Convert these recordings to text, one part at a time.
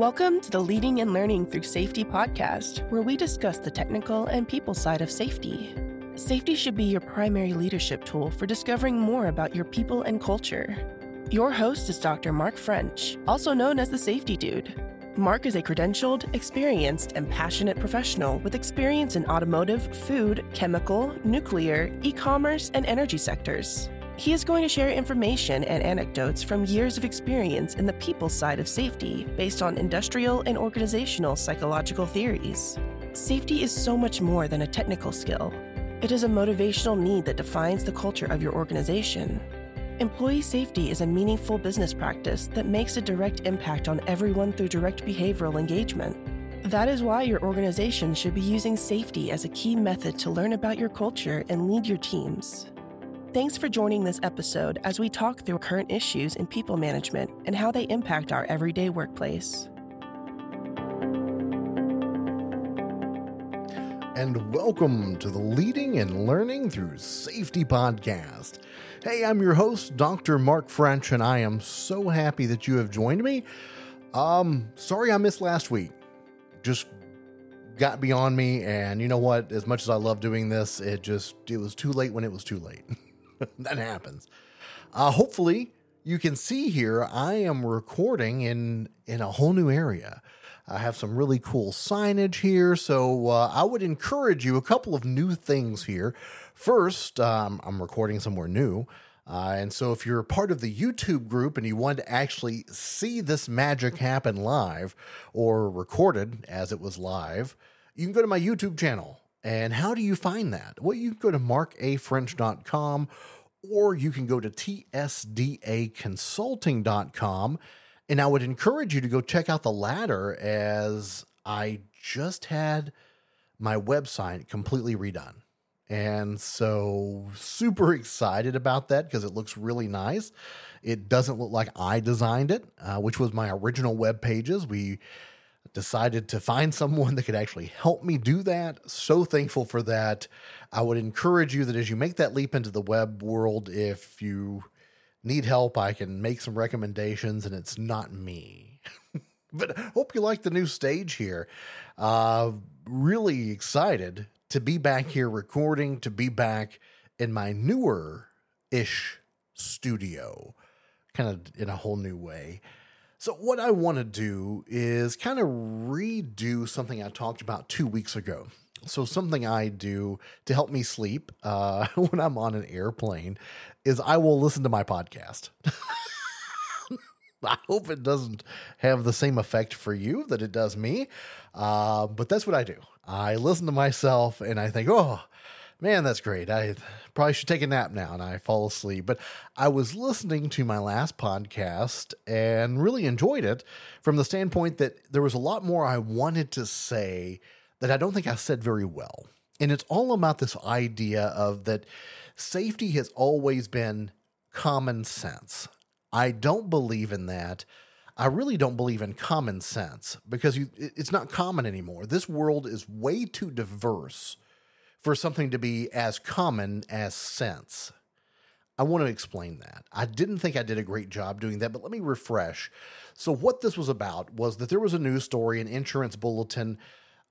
Welcome to the Leading and Learning Through Safety podcast, where we discuss the technical and people side of safety. Safety should be your primary leadership tool for discovering more about your people and culture. Your host is Dr. Mark French, also known as the Safety Dude. Mark is a credentialed, experienced, and passionate professional with experience in automotive, food, chemical, nuclear, e commerce, and energy sectors. He is going to share information and anecdotes from years of experience in the people side of safety based on industrial and organizational psychological theories. Safety is so much more than a technical skill. It is a motivational need that defines the culture of your organization. Employee safety is a meaningful business practice that makes a direct impact on everyone through direct behavioral engagement. That is why your organization should be using safety as a key method to learn about your culture and lead your teams. Thanks for joining this episode as we talk through current issues in people management and how they impact our everyday workplace. And welcome to the Leading and Learning Through Safety podcast. Hey, I'm your host, Dr. Mark French, and I am so happy that you have joined me. Um, sorry I missed last week. Just got beyond me, and you know what? As much as I love doing this, it just it was too late when it was too late. that happens. Uh, hopefully, you can see here I am recording in in a whole new area. I have some really cool signage here, so uh, I would encourage you a couple of new things here. First, um, I'm recording somewhere new. Uh, and so, if you're part of the YouTube group and you want to actually see this magic happen live or recorded as it was live, you can go to my YouTube channel. And how do you find that? Well, you can go to markafrench.com or you can go to tsdaconsulting.com. And I would encourage you to go check out the latter as I just had my website completely redone. And so, super excited about that because it looks really nice. It doesn't look like I designed it, uh, which was my original web pages. We decided to find someone that could actually help me do that. So thankful for that. I would encourage you that as you make that leap into the web world, if you need help, I can make some recommendations and it's not me. but hope you like the new stage here. Uh, really excited to be back here recording, to be back in my newer ish studio, kind of in a whole new way. So, what I want to do is kind of redo something I talked about two weeks ago. So, something I do to help me sleep uh, when I'm on an airplane is I will listen to my podcast. I hope it doesn't have the same effect for you that it does me. Uh, but that's what I do. I listen to myself and I think, oh, man, that's great. I probably should take a nap now. And I fall asleep. But I was listening to my last podcast and really enjoyed it from the standpoint that there was a lot more I wanted to say that I don't think I said very well. And it's all about this idea of that safety has always been common sense. I don't believe in that. I really don't believe in common sense because you, it's not common anymore. This world is way too diverse for something to be as common as sense. I want to explain that. I didn't think I did a great job doing that, but let me refresh. So, what this was about was that there was a news story, an insurance bulletin.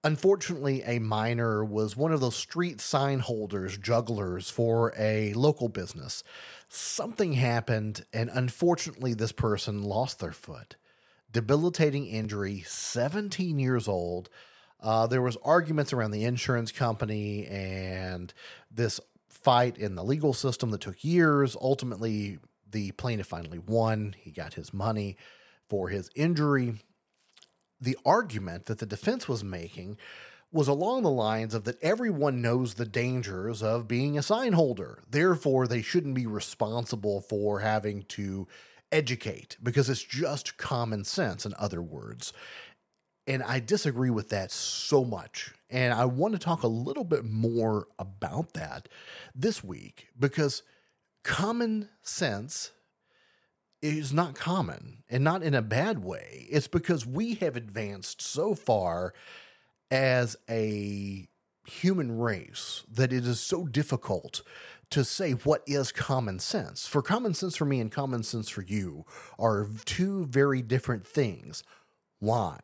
Unfortunately, a minor was one of those street sign holders, jugglers for a local business. Something happened, and unfortunately, this person lost their foot. Debilitating injury, 17 years old uh, there was arguments around the insurance company and this fight in the legal system that took years. Ultimately, the plaintiff finally won. He got his money for his injury. The argument that the defense was making was along the lines of that everyone knows the dangers of being a sign holder. Therefore, they shouldn't be responsible for having to educate because it's just common sense, in other words. And I disagree with that so much. And I want to talk a little bit more about that this week because common sense is not common and not in a bad way. It's because we have advanced so far as a human race that it is so difficult to say what is common sense. For common sense for me and common sense for you are two very different things. Why?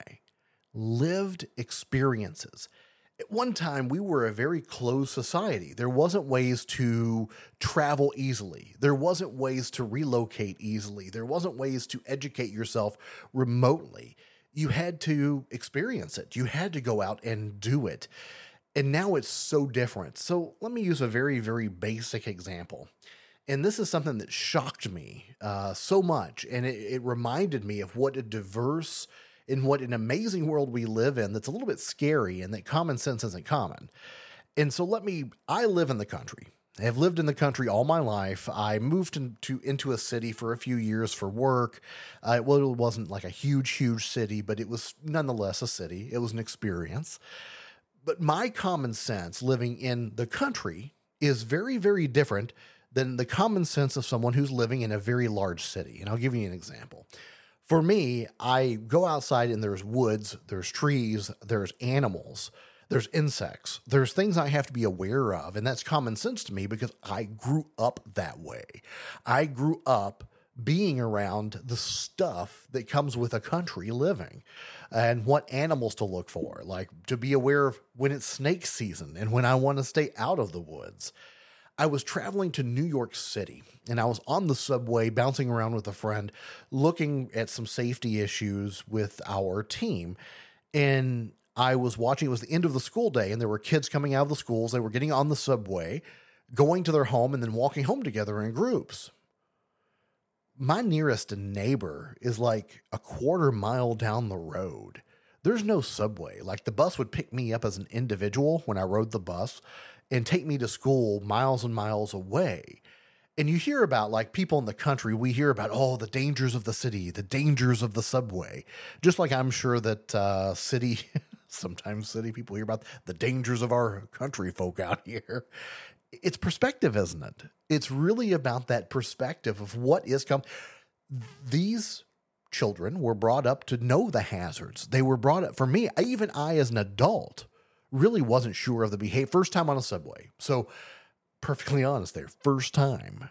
Lived experiences. At one time, we were a very closed society. There wasn't ways to travel easily. There wasn't ways to relocate easily. There wasn't ways to educate yourself remotely. You had to experience it. You had to go out and do it. And now it's so different. So let me use a very, very basic example. And this is something that shocked me uh, so much. And it, it reminded me of what a diverse in what an amazing world we live in that's a little bit scary and that common sense isn't common. And so let me, I live in the country. I have lived in the country all my life. I moved into into a city for a few years for work. Uh, well, it wasn't like a huge, huge city, but it was nonetheless a city. It was an experience. But my common sense living in the country is very, very different than the common sense of someone who's living in a very large city. And I'll give you an example. For me, I go outside and there's woods, there's trees, there's animals, there's insects, there's things I have to be aware of. And that's common sense to me because I grew up that way. I grew up being around the stuff that comes with a country living and what animals to look for, like to be aware of when it's snake season and when I want to stay out of the woods. I was traveling to New York City and I was on the subway bouncing around with a friend looking at some safety issues with our team. And I was watching, it was the end of the school day, and there were kids coming out of the schools. They were getting on the subway, going to their home, and then walking home together in groups. My nearest neighbor is like a quarter mile down the road. There's no subway. Like the bus would pick me up as an individual when I rode the bus and take me to school miles and miles away. And you hear about like people in the country, we hear about, oh, the dangers of the city, the dangers of the subway. Just like I'm sure that uh, city, sometimes city people hear about the dangers of our country folk out here. It's perspective, isn't it? It's really about that perspective of what is come. These children were brought up to know the hazards. They were brought up for me, even I as an adult really wasn't sure of the behavior. First time on a subway. So, perfectly honest, there, first time.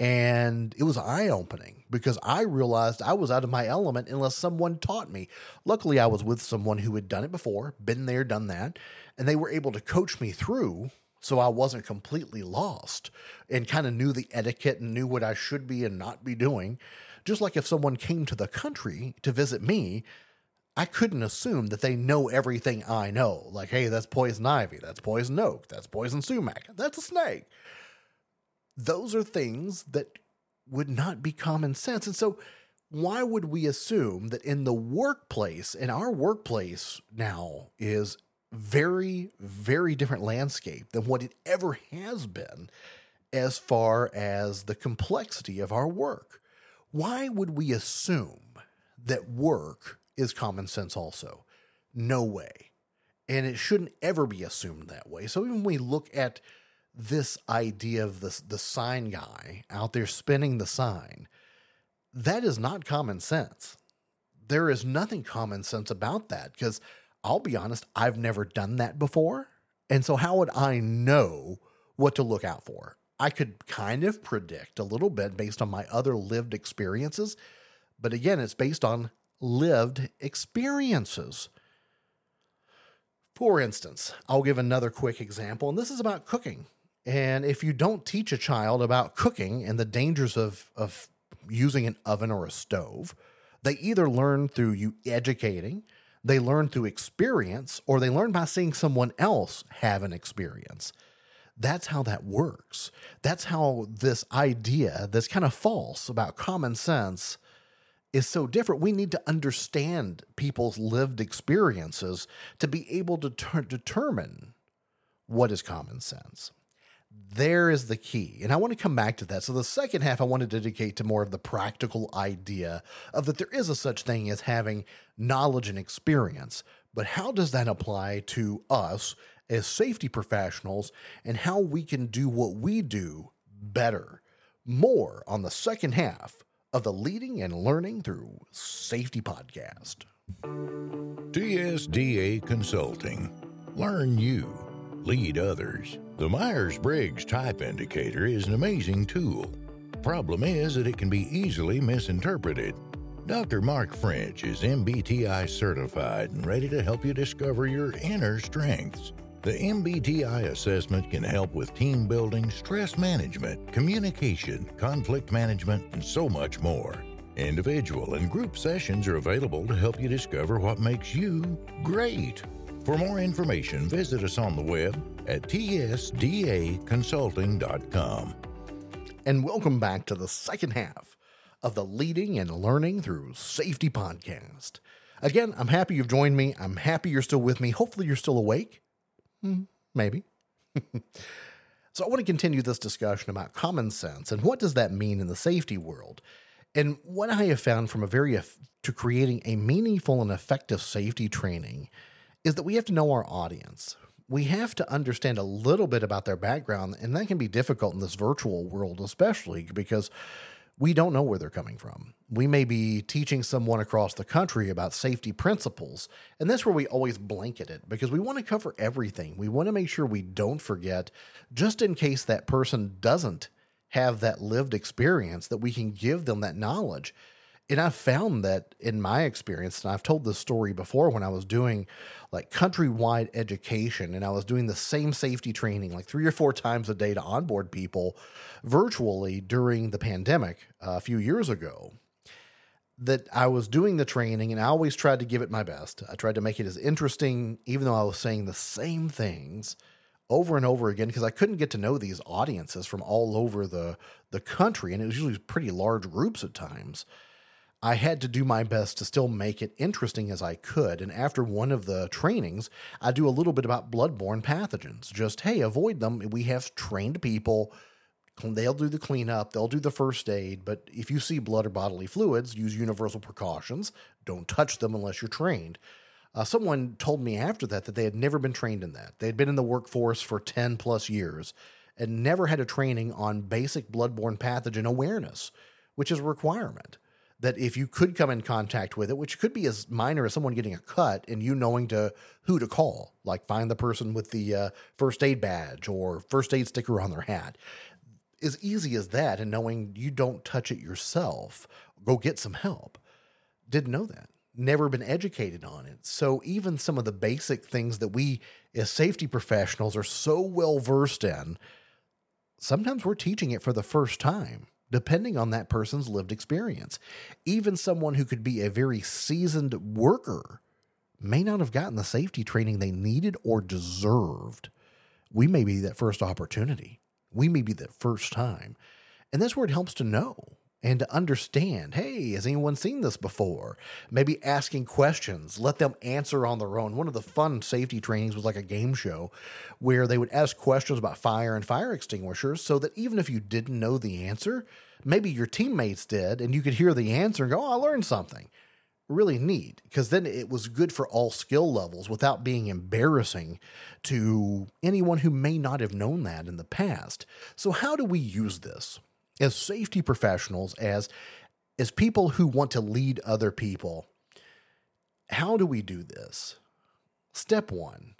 And it was eye opening because I realized I was out of my element unless someone taught me. Luckily, I was with someone who had done it before, been there, done that, and they were able to coach me through so I wasn't completely lost and kind of knew the etiquette and knew what I should be and not be doing. Just like if someone came to the country to visit me, I couldn't assume that they know everything I know. Like, hey, that's poison ivy, that's poison oak, that's poison sumac, that's a snake. Those are things that would not be common sense. And so, why would we assume that in the workplace, in our workplace now, is very, very different landscape than what it ever has been as far as the complexity of our work? Why would we assume that work is common sense also. No way. And it shouldn't ever be assumed that way. So even when we look at this idea of the, the sign guy out there spinning the sign, that is not common sense. There is nothing common sense about that because I'll be honest, I've never done that before. And so, how would I know what to look out for? I could kind of predict a little bit based on my other lived experiences. But again, it's based on lived experiences. For instance, I'll give another quick example, and this is about cooking. And if you don't teach a child about cooking and the dangers of, of using an oven or a stove, they either learn through you educating, they learn through experience, or they learn by seeing someone else have an experience. That's how that works. That's how this idea that's kind of false about common sense is so different. We need to understand people's lived experiences to be able to ter- determine what is common sense. There is the key. And I want to come back to that. So, the second half, I want to dedicate to more of the practical idea of that there is a such thing as having knowledge and experience. But how does that apply to us as safety professionals and how we can do what we do better? More on the second half of the Leading and Learning Through Safety podcast. TSDA Consulting. Learn you, lead others. The Myers Briggs Type Indicator is an amazing tool. Problem is that it can be easily misinterpreted. Dr. Mark French is MBTI certified and ready to help you discover your inner strengths. The MBTI assessment can help with team building, stress management, communication, conflict management, and so much more. Individual and group sessions are available to help you discover what makes you great. For more information, visit us on the web at tsdaconsulting.com. And welcome back to the second half of the Leading and Learning Through Safety podcast. Again, I'm happy you've joined me. I'm happy you're still with me. Hopefully, you're still awake. Hmm, maybe. so, I want to continue this discussion about common sense and what does that mean in the safety world. And what I have found from a very to creating a meaningful and effective safety training is that we have to know our audience. We have to understand a little bit about their background, and that can be difficult in this virtual world, especially because we don't know where they're coming from. We may be teaching someone across the country about safety principles, and that's where we always blanket it because we want to cover everything. We want to make sure we don't forget, just in case that person doesn't have that lived experience, that we can give them that knowledge and I've found that in my experience, and I've told this story before when I was doing like countrywide education and I was doing the same safety training like three or four times a day to onboard people virtually during the pandemic uh, a few years ago. That I was doing the training and I always tried to give it my best. I tried to make it as interesting, even though I was saying the same things over and over again because I couldn't get to know these audiences from all over the the country, and it was usually pretty large groups at times. I had to do my best to still make it interesting as I could. And after one of the trainings, I do a little bit about bloodborne pathogens. Just, hey, avoid them. We have trained people. They'll do the cleanup, they'll do the first aid. But if you see blood or bodily fluids, use universal precautions. Don't touch them unless you're trained. Uh, someone told me after that that they had never been trained in that. They had been in the workforce for 10 plus years and never had a training on basic bloodborne pathogen awareness, which is a requirement that if you could come in contact with it, which could be as minor as someone getting a cut and you knowing to who to call, like find the person with the uh, first aid badge or first aid sticker on their hat, as easy as that, and knowing you don't touch it yourself, go get some help. Didn't know that. Never been educated on it. So even some of the basic things that we as safety professionals are so well versed in, sometimes we're teaching it for the first time depending on that person's lived experience. Even someone who could be a very seasoned worker may not have gotten the safety training they needed or deserved. We may be that first opportunity. We may be that first time. And that's where it helps to know and to understand hey, has anyone seen this before? Maybe asking questions, let them answer on their own. One of the fun safety trainings was like a game show where they would ask questions about fire and fire extinguishers so that even if you didn't know the answer, maybe your teammates did and you could hear the answer and go, oh, I learned something. Really neat because then it was good for all skill levels without being embarrassing to anyone who may not have known that in the past. So, how do we use this? As safety professionals, as as people who want to lead other people, how do we do this? Step one,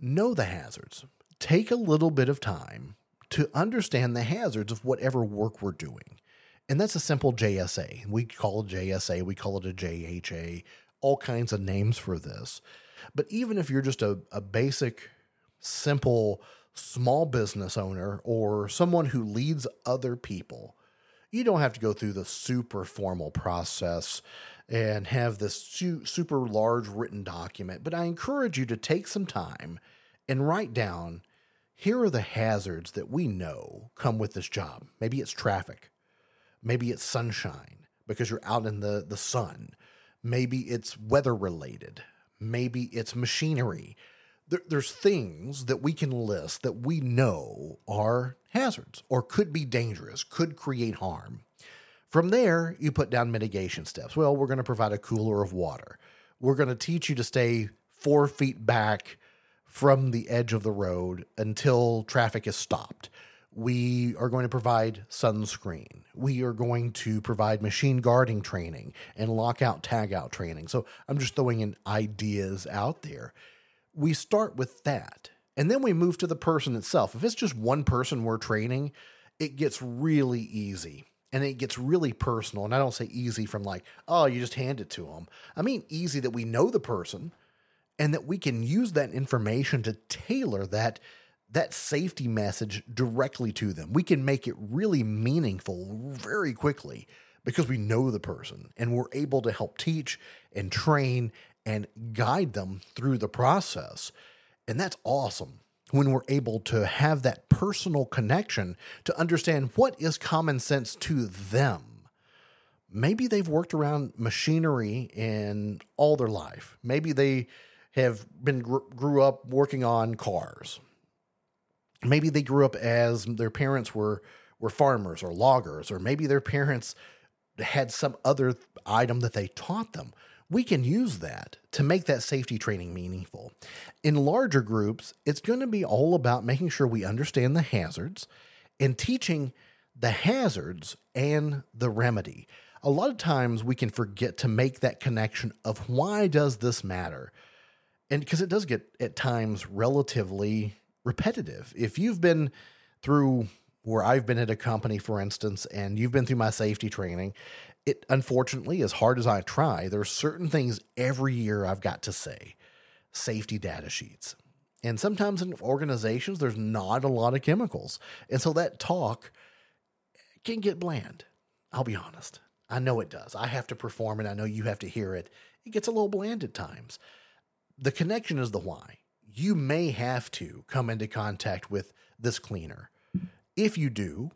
know the hazards. Take a little bit of time to understand the hazards of whatever work we're doing. And that's a simple JSA. We call it JSA, we call it a JHA, all kinds of names for this. But even if you're just a, a basic, simple small business owner or someone who leads other people, you don't have to go through the super formal process and have this su- super large written document. But I encourage you to take some time and write down here are the hazards that we know come with this job. Maybe it's traffic, maybe it's sunshine because you're out in the, the sun, maybe it's weather related, maybe it's machinery there, there's things that we can list that we know are hazards or could be dangerous, could create harm. From there, you put down mitigation steps. Well, we're going to provide a cooler of water. We're going to teach you to stay four feet back from the edge of the road until traffic is stopped. We are going to provide sunscreen. We are going to provide machine guarding training and lockout tagout training. So I'm just throwing in ideas out there we start with that. And then we move to the person itself. If it's just one person we're training, it gets really easy. and it gets really personal. And I don't say easy from like, oh, you just hand it to them. I mean easy that we know the person and that we can use that information to tailor that that safety message directly to them. We can make it really meaningful very quickly because we know the person and we're able to help teach and train and guide them through the process. And that's awesome when we're able to have that personal connection to understand what is common sense to them. Maybe they've worked around machinery in all their life. Maybe they have been grew up working on cars. Maybe they grew up as their parents were were farmers or loggers, or maybe their parents had some other item that they taught them. We can use that to make that safety training meaningful. In larger groups, it's going to be all about making sure we understand the hazards and teaching the hazards and the remedy. A lot of times we can forget to make that connection of why does this matter? And because it does get at times relatively repetitive. If you've been through where I've been at a company, for instance, and you've been through my safety training, it unfortunately, as hard as I try, there are certain things every year I've got to say. Safety data sheets. And sometimes in organizations, there's not a lot of chemicals. And so that talk can get bland. I'll be honest. I know it does. I have to perform it. I know you have to hear it. It gets a little bland at times. The connection is the why. You may have to come into contact with this cleaner. If you do,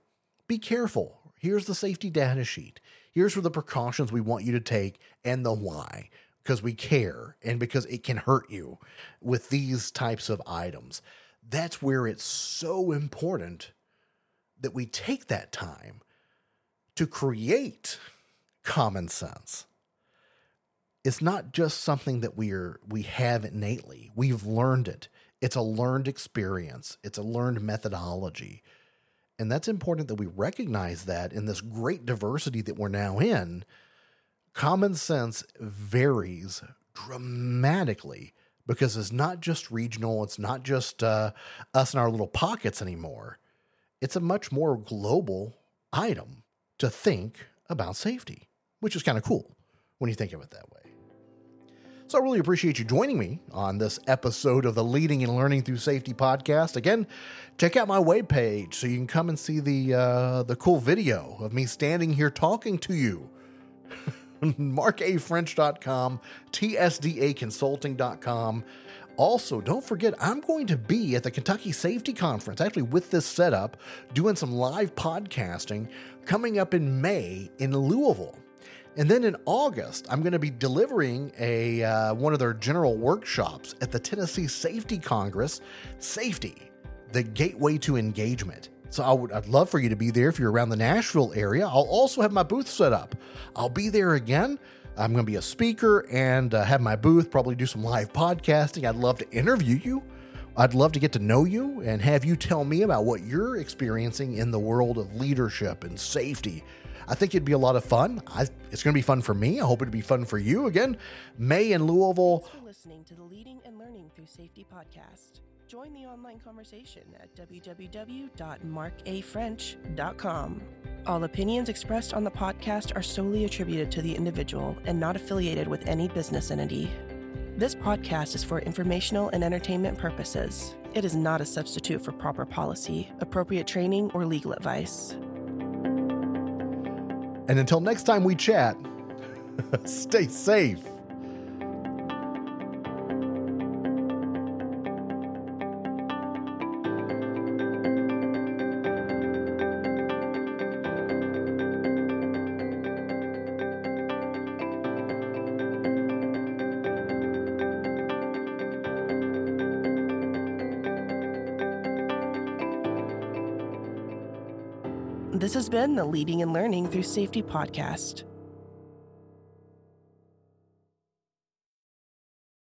be careful. Here's the safety data sheet here's for the precautions we want you to take and the why because we care and because it can hurt you with these types of items. That's where it's so important that we take that time to create common sense. It's not just something that we're we have innately. We've learned it. It's a learned experience. It's a learned methodology. And that's important that we recognize that in this great diversity that we're now in, common sense varies dramatically because it's not just regional, it's not just uh, us in our little pockets anymore. It's a much more global item to think about safety, which is kind of cool when you think of it that way. So I really appreciate you joining me on this episode of the Leading and Learning Through Safety podcast. Again, check out my webpage so you can come and see the uh, the cool video of me standing here talking to you. markafrench.com, tsdaconsulting.com. Also, don't forget, I'm going to be at the Kentucky Safety Conference, actually, with this setup, doing some live podcasting coming up in May in Louisville. And then in August, I'm going to be delivering a uh, one of their general workshops at the Tennessee Safety Congress. Safety, the gateway to engagement. So I would, I'd love for you to be there if you're around the Nashville area. I'll also have my booth set up. I'll be there again. I'm going to be a speaker and uh, have my booth, probably do some live podcasting. I'd love to interview you. I'd love to get to know you and have you tell me about what you're experiencing in the world of leadership and safety I think it'd be a lot of fun. I, it's going to be fun for me. I hope it'd be fun for you. Again, May in Louisville. Thanks for listening to the Leading and Learning Through Safety podcast. Join the online conversation at www.markafrench.com. All opinions expressed on the podcast are solely attributed to the individual and not affiliated with any business entity. This podcast is for informational and entertainment purposes. It is not a substitute for proper policy, appropriate training, or legal advice. And until next time we chat, stay safe. Has been the Leading and Learning Through Safety podcast.